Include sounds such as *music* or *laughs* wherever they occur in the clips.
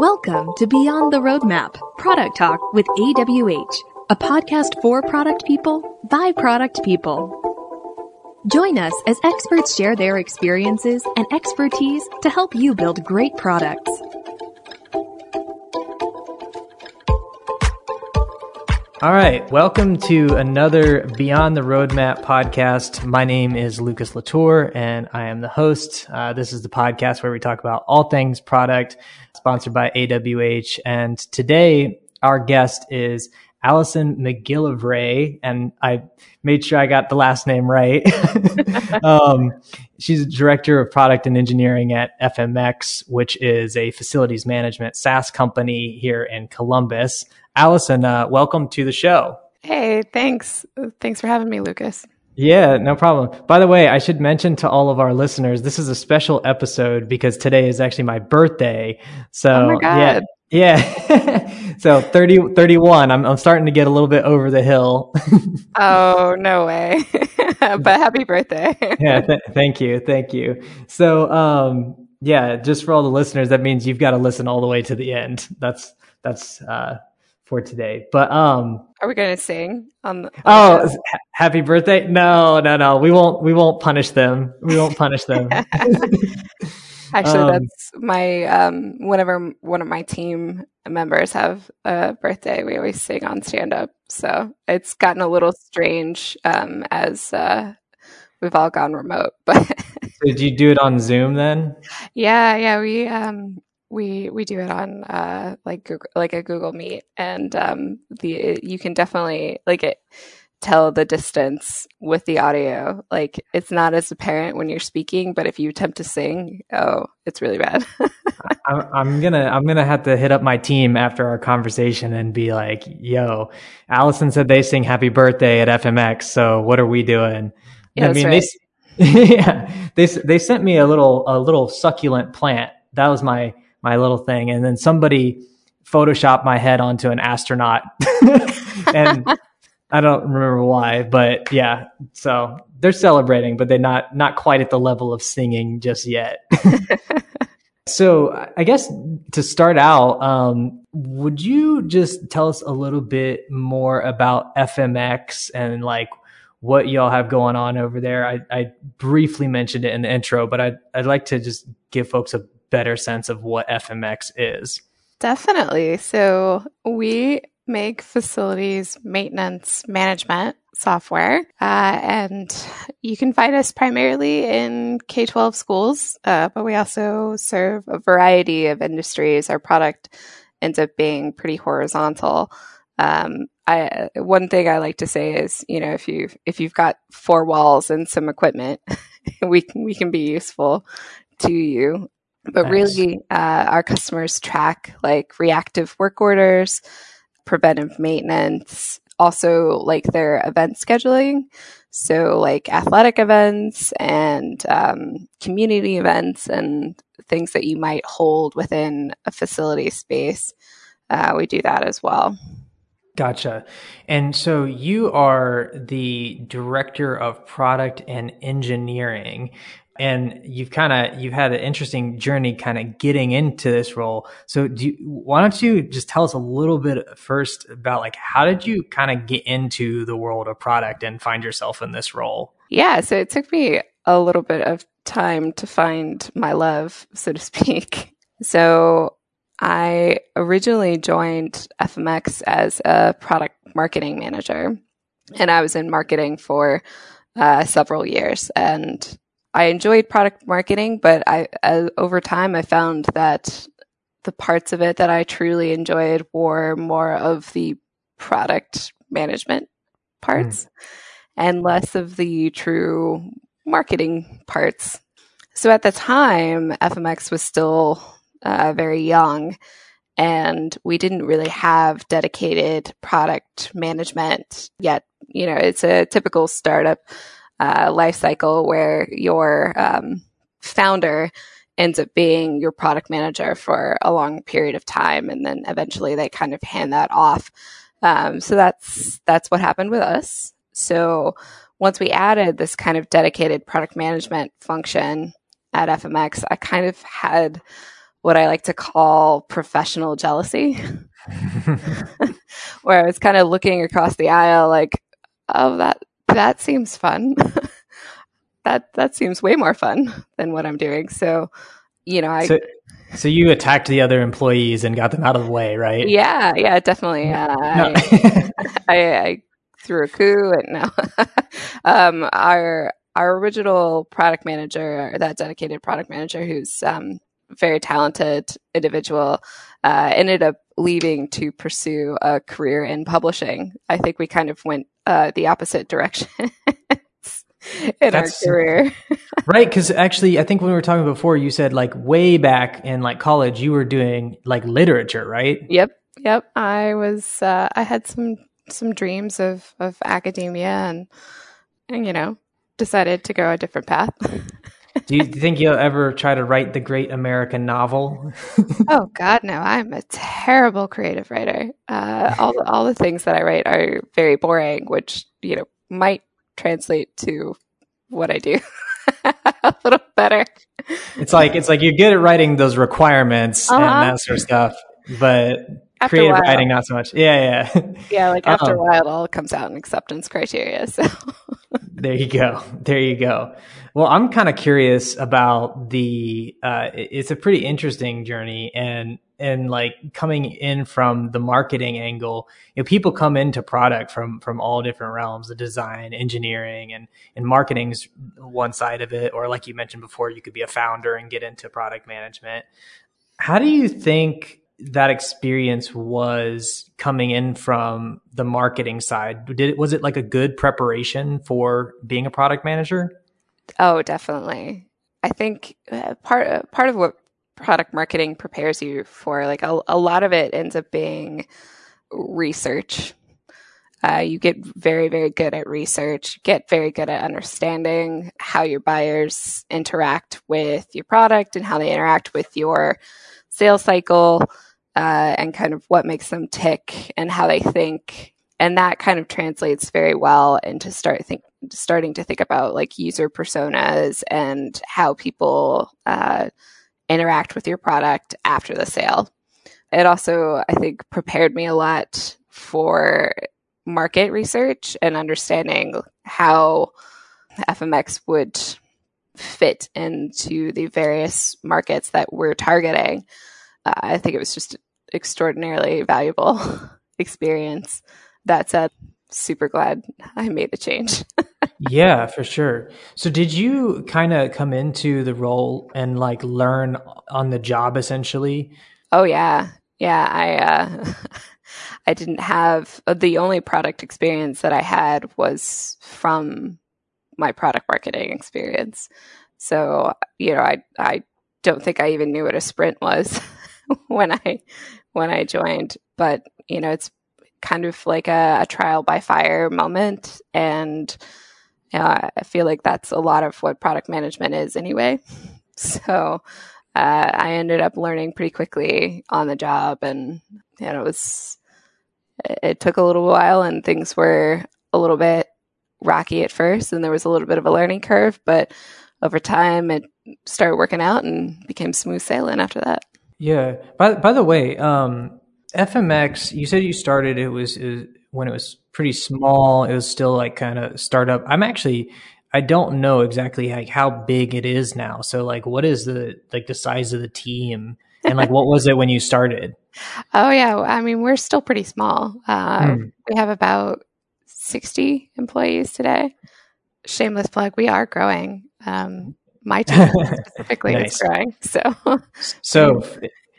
Welcome to Beyond the Roadmap Product Talk with AWH, a podcast for product people by product people. Join us as experts share their experiences and expertise to help you build great products. All right. Welcome to another Beyond the Roadmap podcast. My name is Lucas Latour and I am the host. Uh, this is the podcast where we talk about all things product, sponsored by AWH. And today our guest is Allison McGillivray, and I made sure I got the last name right. *laughs* um, she's director of product and engineering at FMX, which is a facilities management SaaS company here in Columbus. Allison, uh, welcome to the show. Hey, thanks. Thanks for having me, Lucas. Yeah, no problem. By the way, I should mention to all of our listeners, this is a special episode because today is actually my birthday. So, oh yeah. Yeah. *laughs* so 30, 31, I'm, I'm starting to get a little bit over the hill. *laughs* oh, no way. *laughs* but happy birthday. yeah. Th- thank you. Thank you. So, um, yeah, just for all the listeners, that means you've got to listen all the way to the end. That's, that's, uh, for today. But um are we going to sing on the Oh, ha- happy birthday? No, no, no. We won't we won't punish them. We won't punish them. Actually, um, that's my um whenever one of my team members have a birthday, we always sing on stand up. So, it's gotten a little strange um as uh we've all gone remote, *laughs* but so did you do it on Zoom then? Yeah, yeah, we um we we do it on uh, like Google, like a Google Meet, and um, the you can definitely like it tell the distance with the audio. Like it's not as apparent when you're speaking, but if you attempt to sing, oh, it's really bad. *laughs* I'm, I'm, gonna I'm gonna have to hit up my team after our conversation and be like, "Yo, Allison said they sing Happy Birthday at FMX, so what are we doing?" Yeah, I mean, right. they *laughs* yeah they they sent me a little a little succulent plant. That was my my little thing. And then somebody photoshopped my head onto an astronaut. *laughs* and I don't remember why, but yeah. So they're celebrating, but they're not not quite at the level of singing just yet. *laughs* so I guess to start out, um, would you just tell us a little bit more about FMX and like what y'all have going on over there? I, I briefly mentioned it in the intro, but I'd, I'd like to just give folks a better sense of what FMX is. Definitely. So we make facilities maintenance management software, uh, and you can find us primarily in K 12 schools, uh, but we also serve a variety of industries. Our product ends up being pretty horizontal. Um, I, one thing I like to say is, you know, if you if you've got four walls and some equipment, *laughs* we can, we can be useful to you. But nice. really, uh, our customers track like reactive work orders, preventive maintenance, also like their event scheduling. So, like athletic events and um, community events and things that you might hold within a facility space. Uh, we do that as well. Gotcha. And so you are the director of product and engineering and you've kind of you've had an interesting journey kind of getting into this role. So do you, why don't you just tell us a little bit first about like how did you kind of get into the world of product and find yourself in this role? Yeah so it took me a little bit of time to find my love so to speak. *laughs* So i originally joined fmx as a product marketing manager and i was in marketing for uh, several years and I enjoyed product marketing, but I, uh, over time, I found that the parts of it that I truly enjoyed were more of the product management parts mm. and less of the true marketing parts. So at the time, FMX was still uh, very young and we didn't really have dedicated product management yet. You know, it's a typical startup uh, life cycle where your um, founder ends up being your product manager for a long period of time, and then eventually they kind of hand that off. Um, so that's that's what happened with us. So once we added this kind of dedicated product management function at FMX, I kind of had what I like to call professional jealousy, *laughs* *laughs* where I was kind of looking across the aisle, like, oh, that that seems fun. *laughs* that that seems way more fun than what I'm doing. So, you know, I. So, so you attacked the other employees and got them out of the way, right? Yeah, yeah, definitely. Uh, no. I, *laughs* I, I, threw a coup, and no, *laughs* um, our our original product manager, that dedicated product manager, who's um, very talented individual, uh, ended up leaving to pursue a career in publishing. I think we kind of went uh, the opposite direction. *laughs* in That's, our career. *laughs* right. Cause actually, I think when we were talking before, you said like way back in like college, you were doing like literature, right? Yep. Yep. I was, uh, I had some, some dreams of, of academia and, and, you know, decided to go a different path. *laughs* Do you think you'll ever try to write the great American novel? *laughs* oh God, no! I'm a terrible creative writer. Uh, all the, all the things that I write are very boring, which you know might translate to what I do *laughs* a little better. It's like it's like you're good at writing those requirements uh-huh. and that sort of stuff, but after creative writing not so much. Yeah, yeah, yeah. Like after um, a while, it all comes out in acceptance criteria. So *laughs* there you go. There you go. Well, I'm kind of curious about the. Uh, it's a pretty interesting journey, and and like coming in from the marketing angle, you know, people come into product from from all different realms, the design, engineering, and and marketing's one side of it. Or like you mentioned before, you could be a founder and get into product management. How do you think that experience was coming in from the marketing side? Did it was it like a good preparation for being a product manager? Oh, definitely. I think uh, part uh, part of what product marketing prepares you for, like a, a lot of it ends up being research. Uh, you get very, very good at research, get very good at understanding how your buyers interact with your product and how they interact with your sales cycle uh, and kind of what makes them tick and how they think. And that kind of translates very well into start think starting to think about like user personas and how people uh, interact with your product after the sale. It also, I think, prepared me a lot for market research and understanding how FMX would fit into the various markets that we're targeting I think it was just extraordinarily valuable *laughs* experience. That said, super glad I made the change. *laughs* yeah, for sure. So did you kind of come into the role and like learn on the job essentially? Oh yeah. Yeah, I uh *laughs* I didn't have the only product experience that I had was from my product marketing experience. So, you know, I I don't think I even knew what a sprint was. *laughs* when I when I joined. But you know, it's kind of like a, a trial by fire moment, and uh, I feel like that's a lot of what product management is anyway. *laughs* So uh, I ended up learning pretty quickly on the job, and you know, it was it took a little while, and things were a little bit rocky at first, and there was a little bit of a learning curve, but over time it started working out and became smooth sailing after that. Yeah. By by the way, um, FMX, you said you started it was, it was when it was pretty small. It was still like kind of startup. I'm actually I don't know exactly like how big it is now. So like what is the like the size of the team and like what was it when you started? *laughs* Oh yeah, I mean we're still pretty small. Uh, hmm. We have about 60 employees today. Shameless plug, we are growing. Um, my *laughs* team specifically nice. is growing. So, so,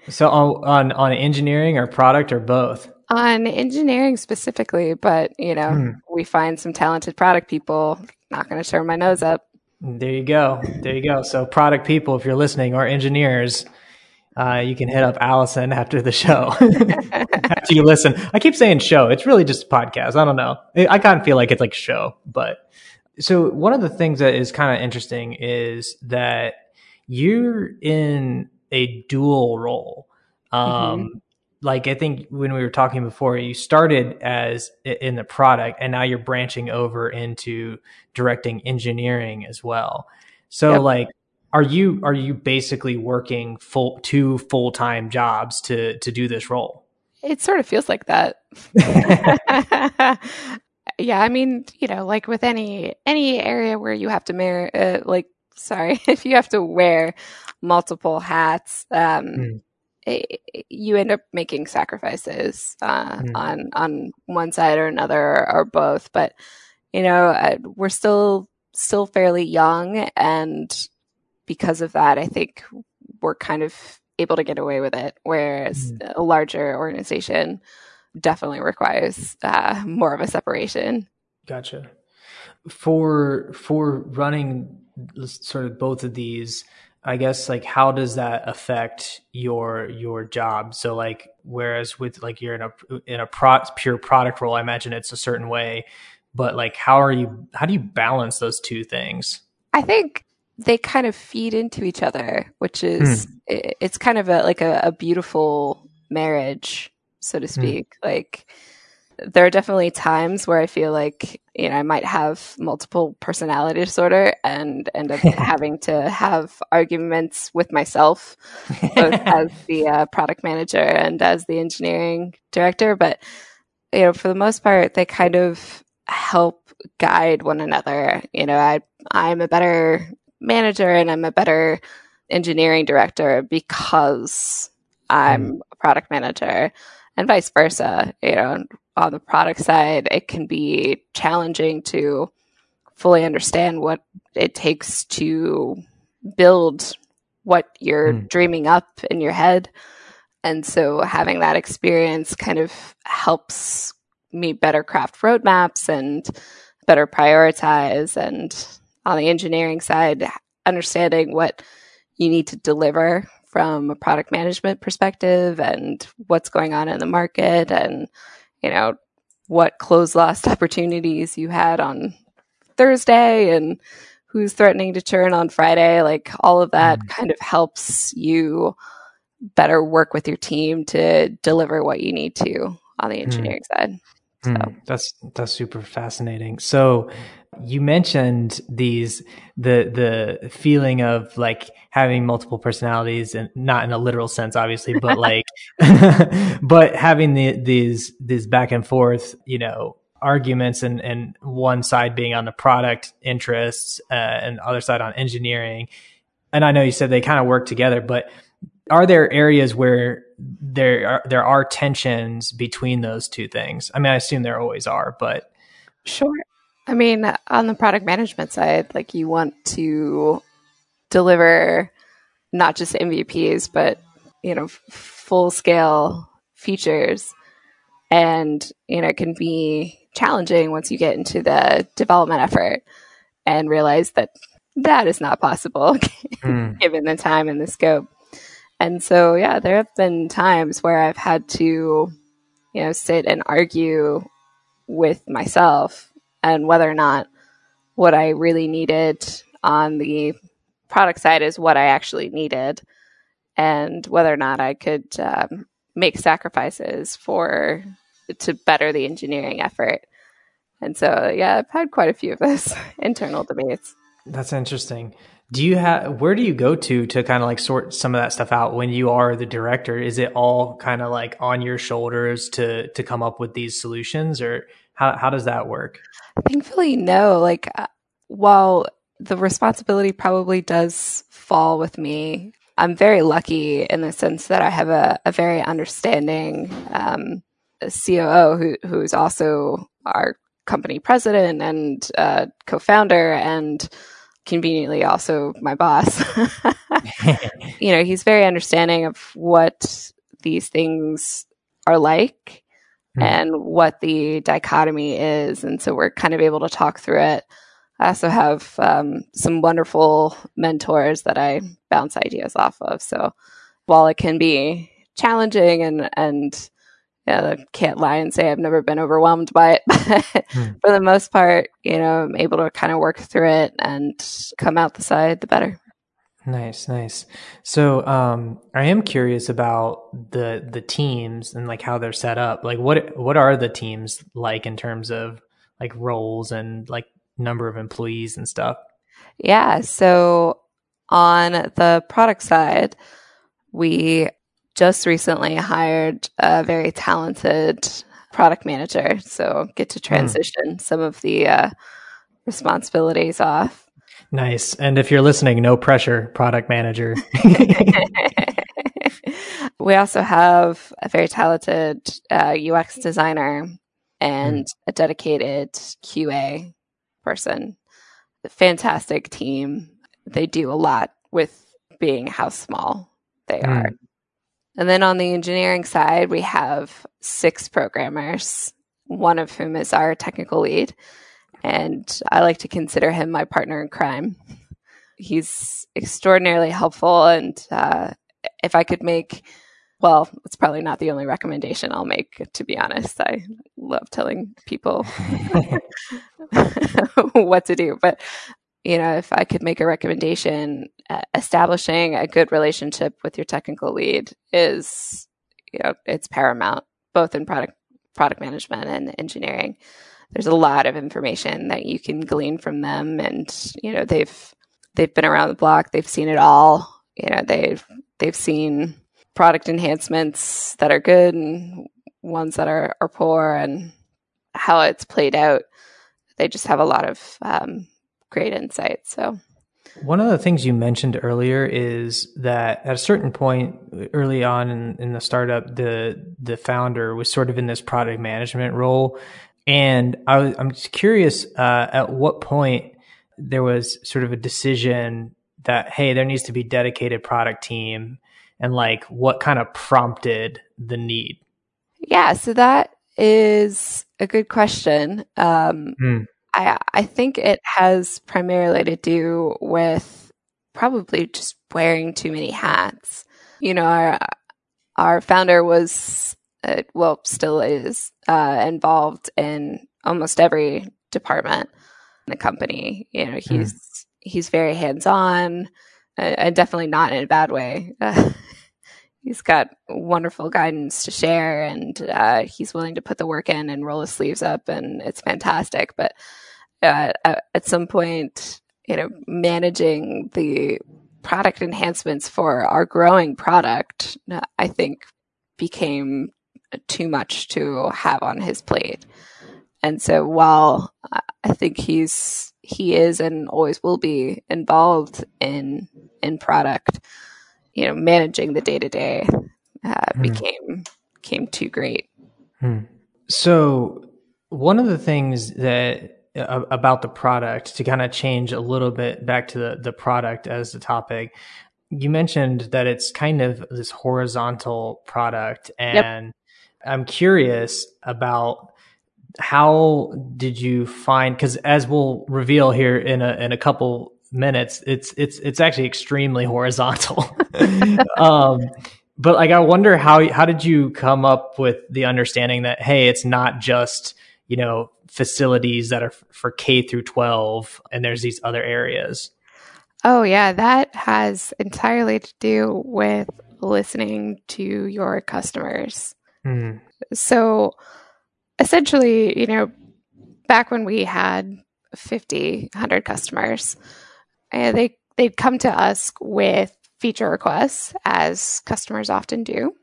so on on on engineering or product or both? On engineering specifically, but you know, hmm. we find some talented product people. Not going to turn my nose up. There you go. There you go. So, product people, if you're listening, or engineers, uh, you can hit up Allison after the show. *laughs* after you listen, I keep saying show. It's really just a podcast. I don't know. I kind of feel like it's like show, but so one of the things that is kind of interesting is that you're in a dual role. Um, mm-hmm. Like I think when we were talking before, you started as in the product, and now you're branching over into directing engineering as well. So, yep. like, are you are you basically working full two full time jobs to to do this role? It sort of feels like that. *laughs* *laughs* *laughs* yeah, I mean, you know, like with any any area where you have to wear, uh, like, *laughs* sorry, if you have to wear multiple hats, um, mm. it, you end up making sacrifices uh, mm. on on one side or another or, or both. But you know, uh, we're still still fairly young, and because of that, I think we're kind of able to get away with it, whereas mm. a larger organization definitely requires uh, more of a separation. Gotcha. For for running sort of both of these, I guess like how does that affect your your job? So like whereas with like you're in a in a pro, pure product role, I imagine it's a certain way, but like how are you how do you balance those two things? I think they kind of feed into each other, which is mm. it, it's kind of a like a, a, beautiful marriage, so to hmm. speak. Mm. Like there are definitely times where I feel like you know I might have multiple personality disorder and end up *laughs* having to have arguments with myself, both *laughs* as the uh, product manager and as the engineering director. But you know, for the most part, they kind of help guide one another. You know, I I'm a better manager and I'm a better engineering director because I'm mm. a product manager and vice versa. You know, on the product side, it can be challenging to fully understand what it takes to build what you're mm. dreaming up in your head. And so having that experience kind of helps me better craft roadmaps and better prioritize and on the engineering side, understanding what you need to deliver from a product management perspective and what's going on in the market and, you know, what close lost *laughs* opportunities you had on Thursday and who's threatening to churn on Friday. Like all of that mm. kind of helps you better work with your team to deliver what you need to on the mm. engineering mm. side. So. Mm, that's that's super fascinating. So you mentioned these the the feeling of like having multiple personalities and not in a literal sense obviously but *laughs* like *laughs* but having the, these these back and forth you know arguments and and one side being on the product interests uh, and other side on engineering and I know you said they kind of work together but are there areas where there are there are tensions between those two things? I mean, I assume there always are, but sure. I mean, on the product management side, like you want to deliver not just MVPs, but you know, full scale features, and you know, it can be challenging once you get into the development effort and realize that that is not possible *laughs* mm. given the time and the scope. And so, yeah, there have been times where I've had to, you know, sit and argue with myself and whether or not what I really needed on the product side is what I actually needed and whether or not I could um, make sacrifices for to better the engineering effort. And so, yeah, I've had quite a few of those *laughs* internal debates. That's interesting. Do you have where do you go to to kind of like sort some of that stuff out when you are the director? Is it all kind of like on your shoulders to to come up with these solutions, or how how does that work? Thankfully, no. Like uh, while the responsibility probably does fall with me, I'm very lucky in the sense that I have a, a very understanding um, COO who who's also our company president and uh, co-founder and conveniently also my boss. *laughs* *laughs* you know, he's very understanding of what these things are like mm. and what the dichotomy is. And so we're kind of able to talk through it. I also have um, some wonderful mentors that I bounce ideas off of. So while it can be challenging and, and yeah, I can't lie and say I've never been overwhelmed by it. *laughs* But hmm. for the most part, you know, I'm able to kind of work through it and come out the side the better. Nice, nice. So, um, I am curious about the the teams and like how they're set up. Like, what what are the teams like in terms of like roles and like number of employees and stuff? Yeah. So on the product side, we just recently hired a very talented product manager. So get to hmm. transition mm. some of the uh, responsibilities off. Nice. And if you're listening, no pressure, product manager. *laughs* we also have a very talented uh, UX designer and mm. a dedicated QA person. Fantastic team. They do a lot with being how small they mm. are. And then on the engineering side, we have six programmers, one of whom is our technical lead. And I like to consider him my partner in crime. He's extraordinarily helpful. And uh, if I could make, well, it's probably not the only recommendation I'll make, to be honest. I love telling people *laughs* what to do. But you know, if I could make a recommendation, uh, establishing a good relationship with your technical lead is, you know, it's paramount, both in product product management and engineering. There's a lot of information that you can glean from them, and you know, they've they've been around the block, they've seen it all. You know, they've they've seen product enhancements that are good and ones that are, are poor, and how it's played out. They just have a lot of um, great insight. So, one of the things you mentioned earlier is that at a certain point early on in, in the startup, the the founder was sort of in this product management role, and I was, I'm just curious uh, at what point there was sort of a decision that hey, there needs to be dedicated product team, and like what kind of prompted the need. Yeah, so that is a good question. Um, mm. I I think it has primarily to do with probably just wearing too many hats. You know, our our founder was uh, well, still is uh, involved in almost every department in the company. You know, hmm. he's mm. he's very hands on, uh, and definitely not in a bad way. *laughs* he's got wonderful guidance to share and uh, he's willing to put the work in and roll his sleeves up and it's fantastic but uh, at some point you know managing the product enhancements for our growing product i think became too much to have on his plate and so while i think he's he is and always will be involved in in product you know, managing the day to day became became too great. Hmm. So one of the things that about the product to kind of change a little bit back to the the product as the topic you mentioned that it's kind of this horizontal product and yep. I'm curious about how did you find because as we'll reveal here in a in a couple minutes, it's it's it's actually extremely *laughs* horizontal. *laughs* um, but like, I wonder how how did you come up with the understanding that hey, it's not just you know facilities that are for K through twelve, and there's these other areas. Oh yeah, that has entirely to do with listening to your customers. Mm. So essentially, you know, back when we had 50, 100 customers, and they they'd come to us with feature requests, as customers often do,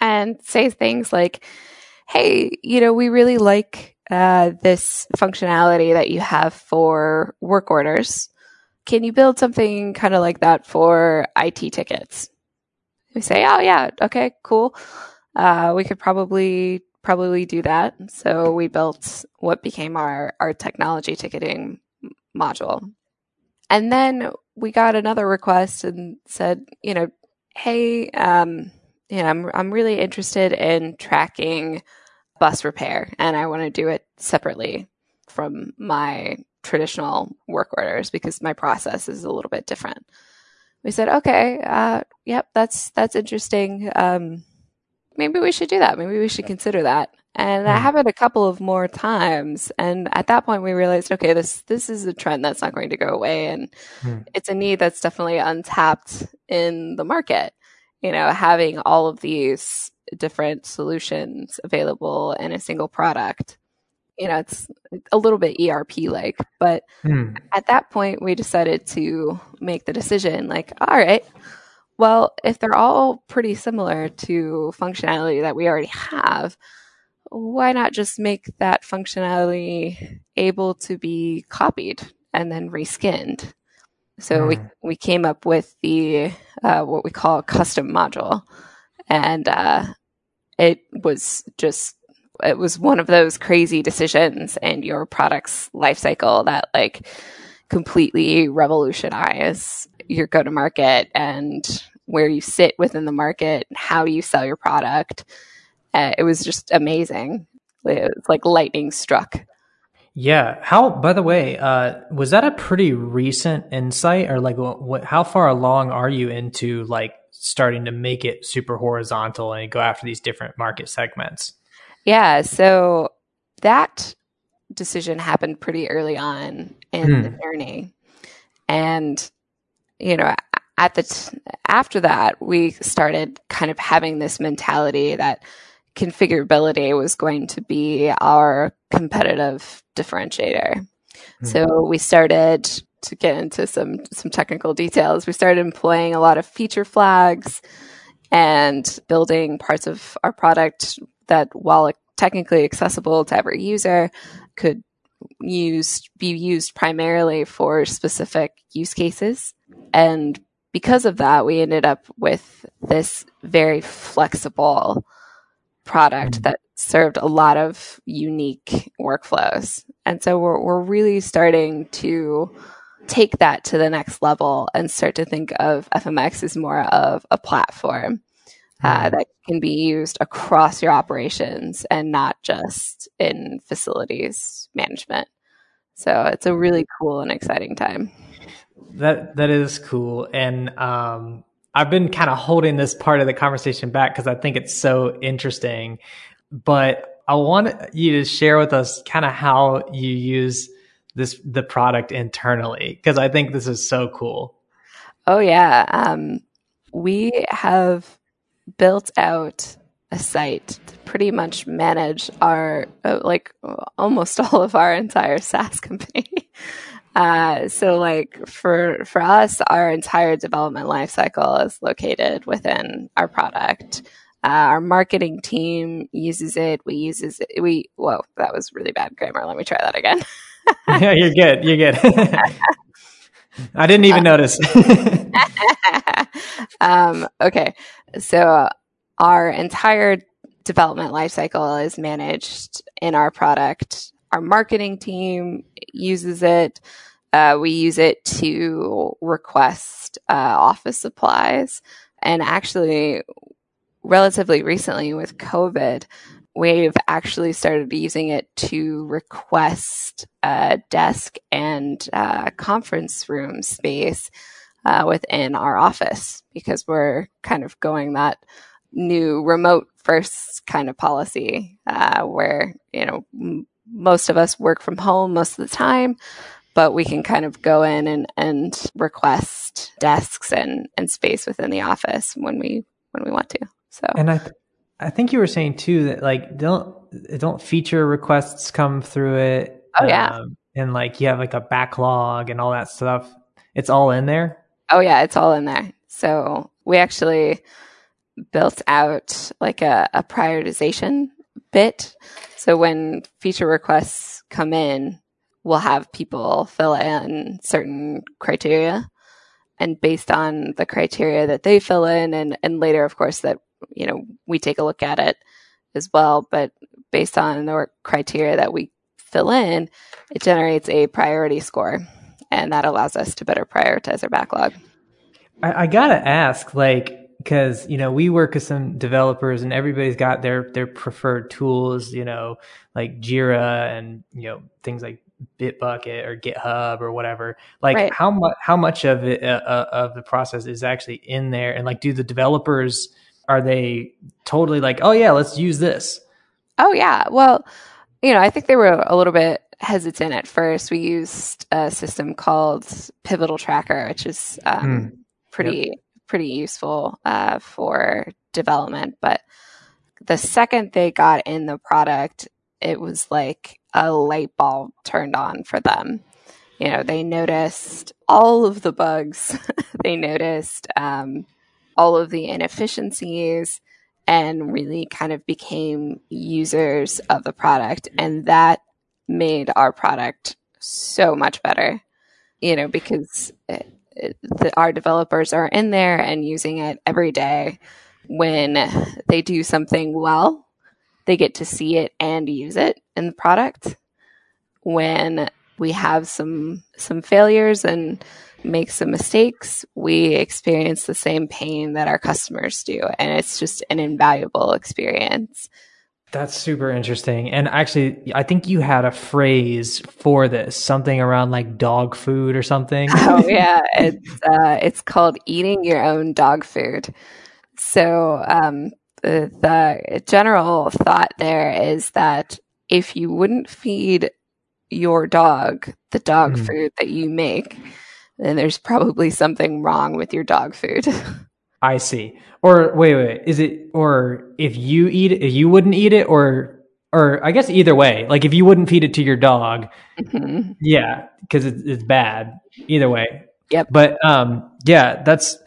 and say things like, "Hey, you know, we really like uh, this functionality that you have for work orders. Can you build something kind of like that for IT tickets?" We say, "Oh yeah, okay, cool. Uh, we could probably probably do that." So we built what became our our technology ticketing module and then we got another request and said, you know, hey, um, you know, I'm I'm really interested in tracking bus repair, and I want to do it separately from my traditional work orders because my process is a little bit different. We said, okay, uh, yep, that's that's interesting. Um, maybe we should do that. Maybe we should consider that. And that hmm. happened a couple of more times. And at that point we realized, okay, this, this is a trend that's not going to go away. And mm. it's a need that's definitely untapped in the market. You know, having all of these different solutions available in a single product you know, it's a little bit ERP like. But Hmm. at that point, we decided to make the decision like, all right, well, if they're all pretty similar to functionality that we already have, why not just make that functionality able to be copied and then reskinned? So we, Mm. we came up with the uh, what we call a custom module, and uh, it was just it was one of those crazy decisions in your product's life cycle that like completely revolutionize your go to market and where you sit within the market, how you sell your product. Uh, it was just amazing. It was like lightning struck. Yeah. How? By the way, uh, was that a pretty recent insight, or like, what? How far along are you into like starting to make it super horizontal and go after these different market segments? Yeah, so that decision happened pretty early on in the journey. And you know, at the t- after that, we started kind of having this mentality that configurability was going to be our competitive differentiator. Hmm. So we started to get into some some technical details. We started employing a lot of feature flags and building parts of our product that while technically accessible to every user could use be used primarily for specific use cases. And because of that we ended up with this very flexible product Mhm. that served a lot of unique workflows. And so we're, we're really starting to take that to the next level and start to think of fmx as more of a platform uh, that can be used across your operations and not just in facilities management. So it's a really cool and exciting time. That that is cool, and um, I've been kind of holding this part of the conversation back because I think it's so interesting. But I want you to share with us kind of how you use this the product internally because I think this is so cool. Oh, yeah. Um, we have built out a site to pretty much manage our, uh, like, almost *laughs* all of our entire SaaS *laughs* company. Uh, so like for for us, our entire development lifecycle is located within our product. Uh, our marketing team uses it. We uses it. We whoa, that was really bad grammar. Let me try that again. *laughs* yeah, you're good. You're good. I didn't even notice. um, okay, so our entire development lifecycle is managed in our product. Our marketing team uses it. Uh, we use it to request uh, office supplies, and actually, relatively recently with COVID, we've actually started using it to request uh, desk and uh, conference room space uh, within our office because we're kind of going that new remote first kind of policy uh, where you know m- most of us work from home most of the time but we can kind of go in and, and request desks and, and space within the office when we when we want to so and I, th- I think you were saying too that like don't don't feature requests come through it. Oh, yeah. um, and like you have like a backlog and all that stuff. It's all in there. Oh yeah, it's all in there. So we actually built out like a, a prioritization bit. So when feature requests come in, we'll have people fill in certain criteria. And based on the criteria that they fill in and, and later of course that you know, we take a look at it as well, but based on the criteria that we fill in, it generates a priority score and that allows us to better prioritize our backlog. I, I gotta ask, like, because you know we work with some developers, and everybody's got their their preferred tools, you know, like Jira and you know things like Bitbucket or GitHub or whatever. Like, Right. how much how much of it uh, uh, of the process is actually in there, and like, do the developers are they totally like, oh yeah, let's use this? Oh yeah. Well, you know, I think they were a little bit hesitant at first. We used a system called Pivotal Tracker, which is um, pretty pretty useful uh, for development. But the second they got in the product, it was like a light bulb turned on for them. You know, they noticed all of the bugs, *laughs* they noticed um, all of the inefficiencies, and really kind of became users of the product. And that made our product so much better, you know, because it, it, the, our developers are in there and using it every day. When they do something well, they get to see it and use it in the product. When we have some some failures and make some mistakes, we experience the same pain that our customers do. And it's just an invaluable experience. That's super interesting. And actually, I think you had a phrase for this, something around like dog food or something. *laughs* Oh yeah, it's uh, it's called eating your own dog food. So um, the, the general thought there is that if you wouldn't feed your dog the dog mm. food that you make, then there's probably something wrong with your dog food. *laughs* I see. Or wait, wait, is it or if you eat it, you wouldn't eat it, or or I guess either way. Like if you wouldn't feed it to your dog, mm-hmm. yeah, because it's, it's bad. Either way. Yep. But um, yeah, that's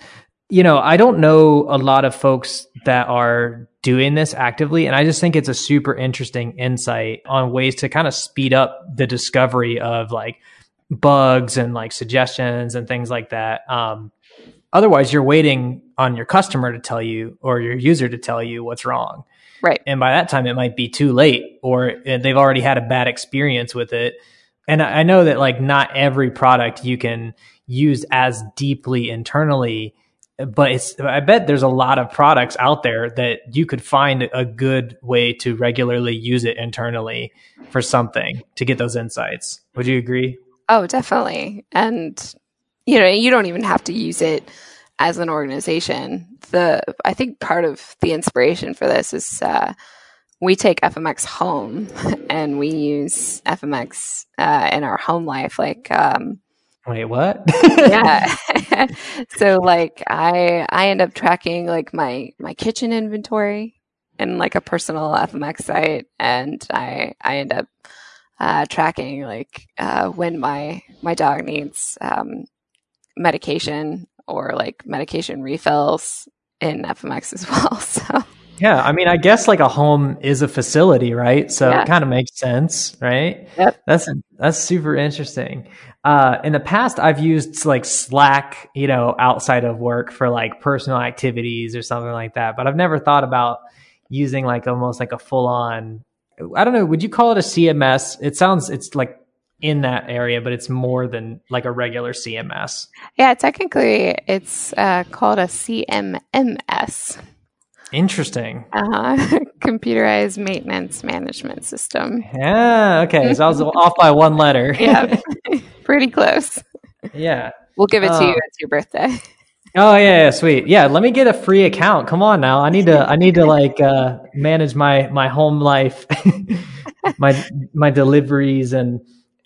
you know I don't know a lot of folks that are doing this actively, and I just think it's a super interesting insight on ways to kind of speed up the discovery of like bugs and like suggestions and things like that. Um, otherwise, you're waiting on your customer to tell you or your user to tell you what's wrong. Right. And by that time, it might be too late or they've already had a bad experience with it. And I know that like not every product you can use as deeply internally but it's i bet there's a lot of products out there that you could find a good way to regularly use it internally for something to get those insights would you agree Oh, definitely. And you know, you don't even have to use it as an organization. The I think part of the inspiration for this is uh, we take FMX home *laughs* and we use FMX uh, in our home life. Like, um, wait, what? yeah. *laughs* *laughs* so like, I I end up tracking like my my kitchen inventory in like a personal FMX site, and I I end up uh, tracking like uh, when my my dog needs um, medication or like medication refills in FMX as *laughs* well. So yeah, I mean, I guess like a home is a facility, right? So yeah. it kind of makes sense, right? Yep. That's that's super interesting. Uh, in the past, I've used like Slack, you know, outside of work for like personal activities or something like that. But I've never thought about using like almost like a full on I don't know. Would you call it a CMS? It sounds it's like in that area, but it's more than like a regular CMS. Yeah, technically, it's uh, called a CMMS. Interesting. Uh-huh. *laughs* Computerized maintenance management system. Yeah. Okay. So I was *laughs* off by one letter. yeah. *laughs* Pretty close. Yeah. We'll give it to uh, you. It's your birthday. Oh yeah, yeah, sweet. Yeah, let me get a free account. Come on now. I need to I need to like uh manage my my home life, my my deliveries and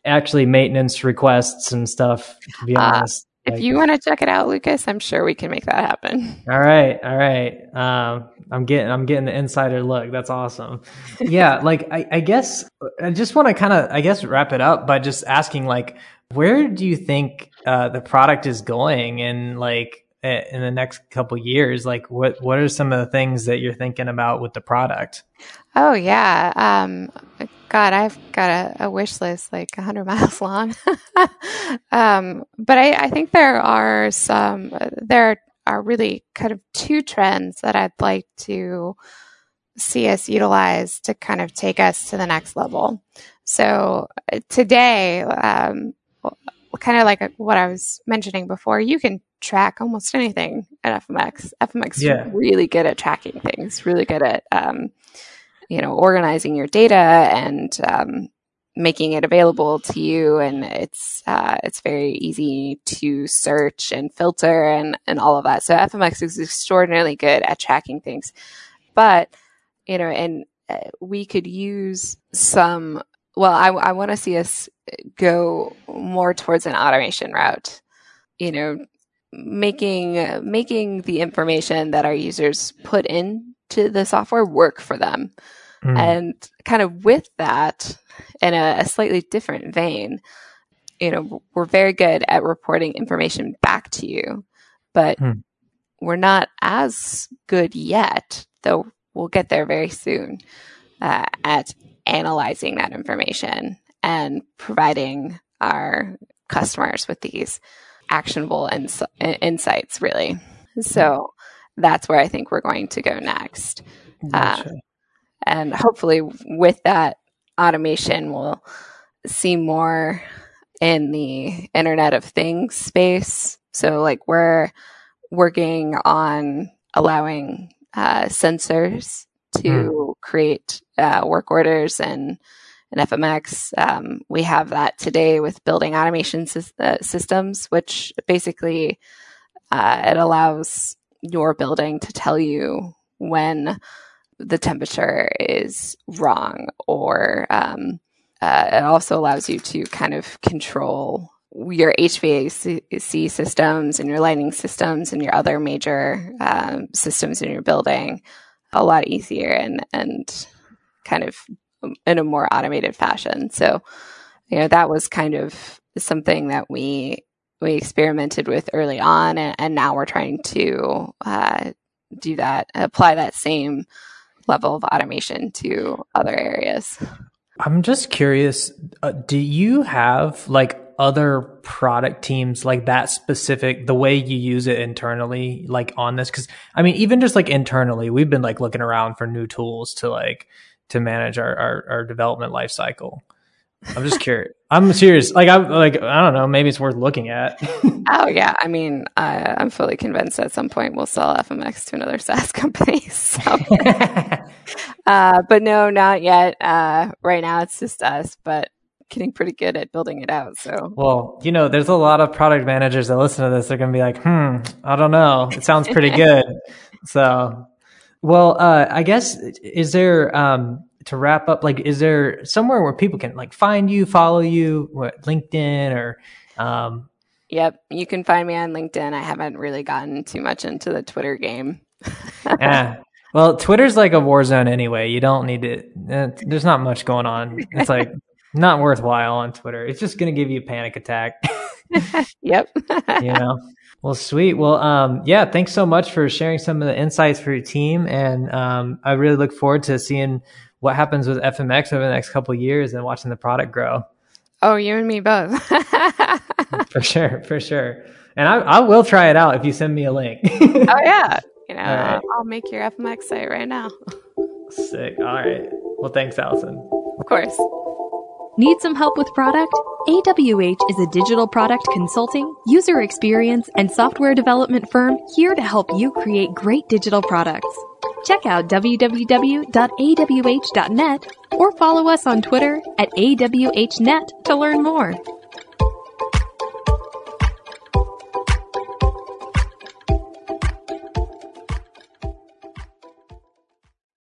actually maintenance requests and stuff, to be uh, honest. If you want to check it out, Lucas, I'm sure we can make that happen. *laughs* All right, all right. Um, I'm getting I'm getting the insider look. That's awesome. Yeah, *laughs* like I, I guess I just want to kind of I guess wrap it up by just asking like, where do you think uh, the product is going, and like in the next couple years like what what are some of the things that you're thinking about with the product oh yeah um, god i've got a, a, wish list like 100 *laughs* miles long *laughs* um, but I, I, think there are some there are really kind of two trends that i'd like to see us utilize to kind of take us to the next level so today um, kind of like what i was mentioning before you can track almost anything at FMX. FMX yeah. is really good at tracking things, really good at, um, you know, organizing your data and um, making it available to you. And it's uh, it's very easy to search and filter and and all of that. So FMX is extraordinarily good at tracking things, but you know, and uh, we could use some. Well, I, I want to see us go more towards an automation route you know making making the information that our users put into the software work for them. Mm. And kind of with that, in a, a slightly different vein, you know, we're very good at reporting information back to you, but mm. we're not as good yet, though we'll get there very soon, uh, at analyzing that information and providing our customers with these actionable ins- insights, really. So that's where I think we're going to go next. Gotcha. Uh, and hopefully, with that automation, we'll see more in the Internet of Things space. So, like, we're working on allowing uh, sensors to mm. create uh, work orders and in FMX. Um, we have that today with building automation sy- uh, systems, which basically uh, it allows your building to tell you when the temperature is wrong, or um, uh, it also allows you to kind of control your HVAC systems and your lighting systems and your other major um, systems in your building a lot easier and and kind of in a more automated fashion. So, you know, that was kind of something that we we experimented with early on, and, and now we're trying to uh, do that, apply that same level of automation to other areas. I'm just curious, uh, do you have like other product teams like that specific, the way you use it internally, like on this? Cause I mean, even just like internally, we've been like looking around for new tools to like, to manage our, our, our development life cycle. I'm just curious. I'm serious. Like I'm like I don't know. Maybe it's worth looking at. *laughs* oh yeah. I mean, I, I'm fully convinced at some point we'll sell FMX to another SaaS *laughs* company. So. *laughs* uh, but no, not yet. Uh, right now it's just us, but getting pretty good at building it out. So. Well, you know, there's a lot of product managers that listen to this. They're gonna be like, hmm, I don't know. It sounds pretty good. so, well, uh, I guess is there um to wrap up, like, is there somewhere where people can like find you, follow you, what, LinkedIn or? Um... Yep, you can find me on LinkedIn. I haven't really gotten too much into the Twitter game. *laughs* yeah. Well, Twitter's like a war zone anyway. You don't need to. Uh, there's not much going on. It's like *laughs* not worthwhile on Twitter. It's just going to give you a panic attack. *laughs* yep. you know. Well, sweet. Well, um, yeah. Thanks so much for sharing some of the insights for your team, and um, I really look forward to seeing what happens with FMX over the next couple years and watching the product grow. Oh, you and me both. *laughs* for sure, for sure. And I, I will try it out if you send me a link. *laughs* oh yeah, you know, right. I'll make your FMX site right now. Sick. All right. Well, thanks, Allison. Of course. Need some help with product? AWH is a digital product consulting, user experience, and software development firm here to help you create great digital products. Check out www.awh.net or follow us on Twitter at awhnet to learn more.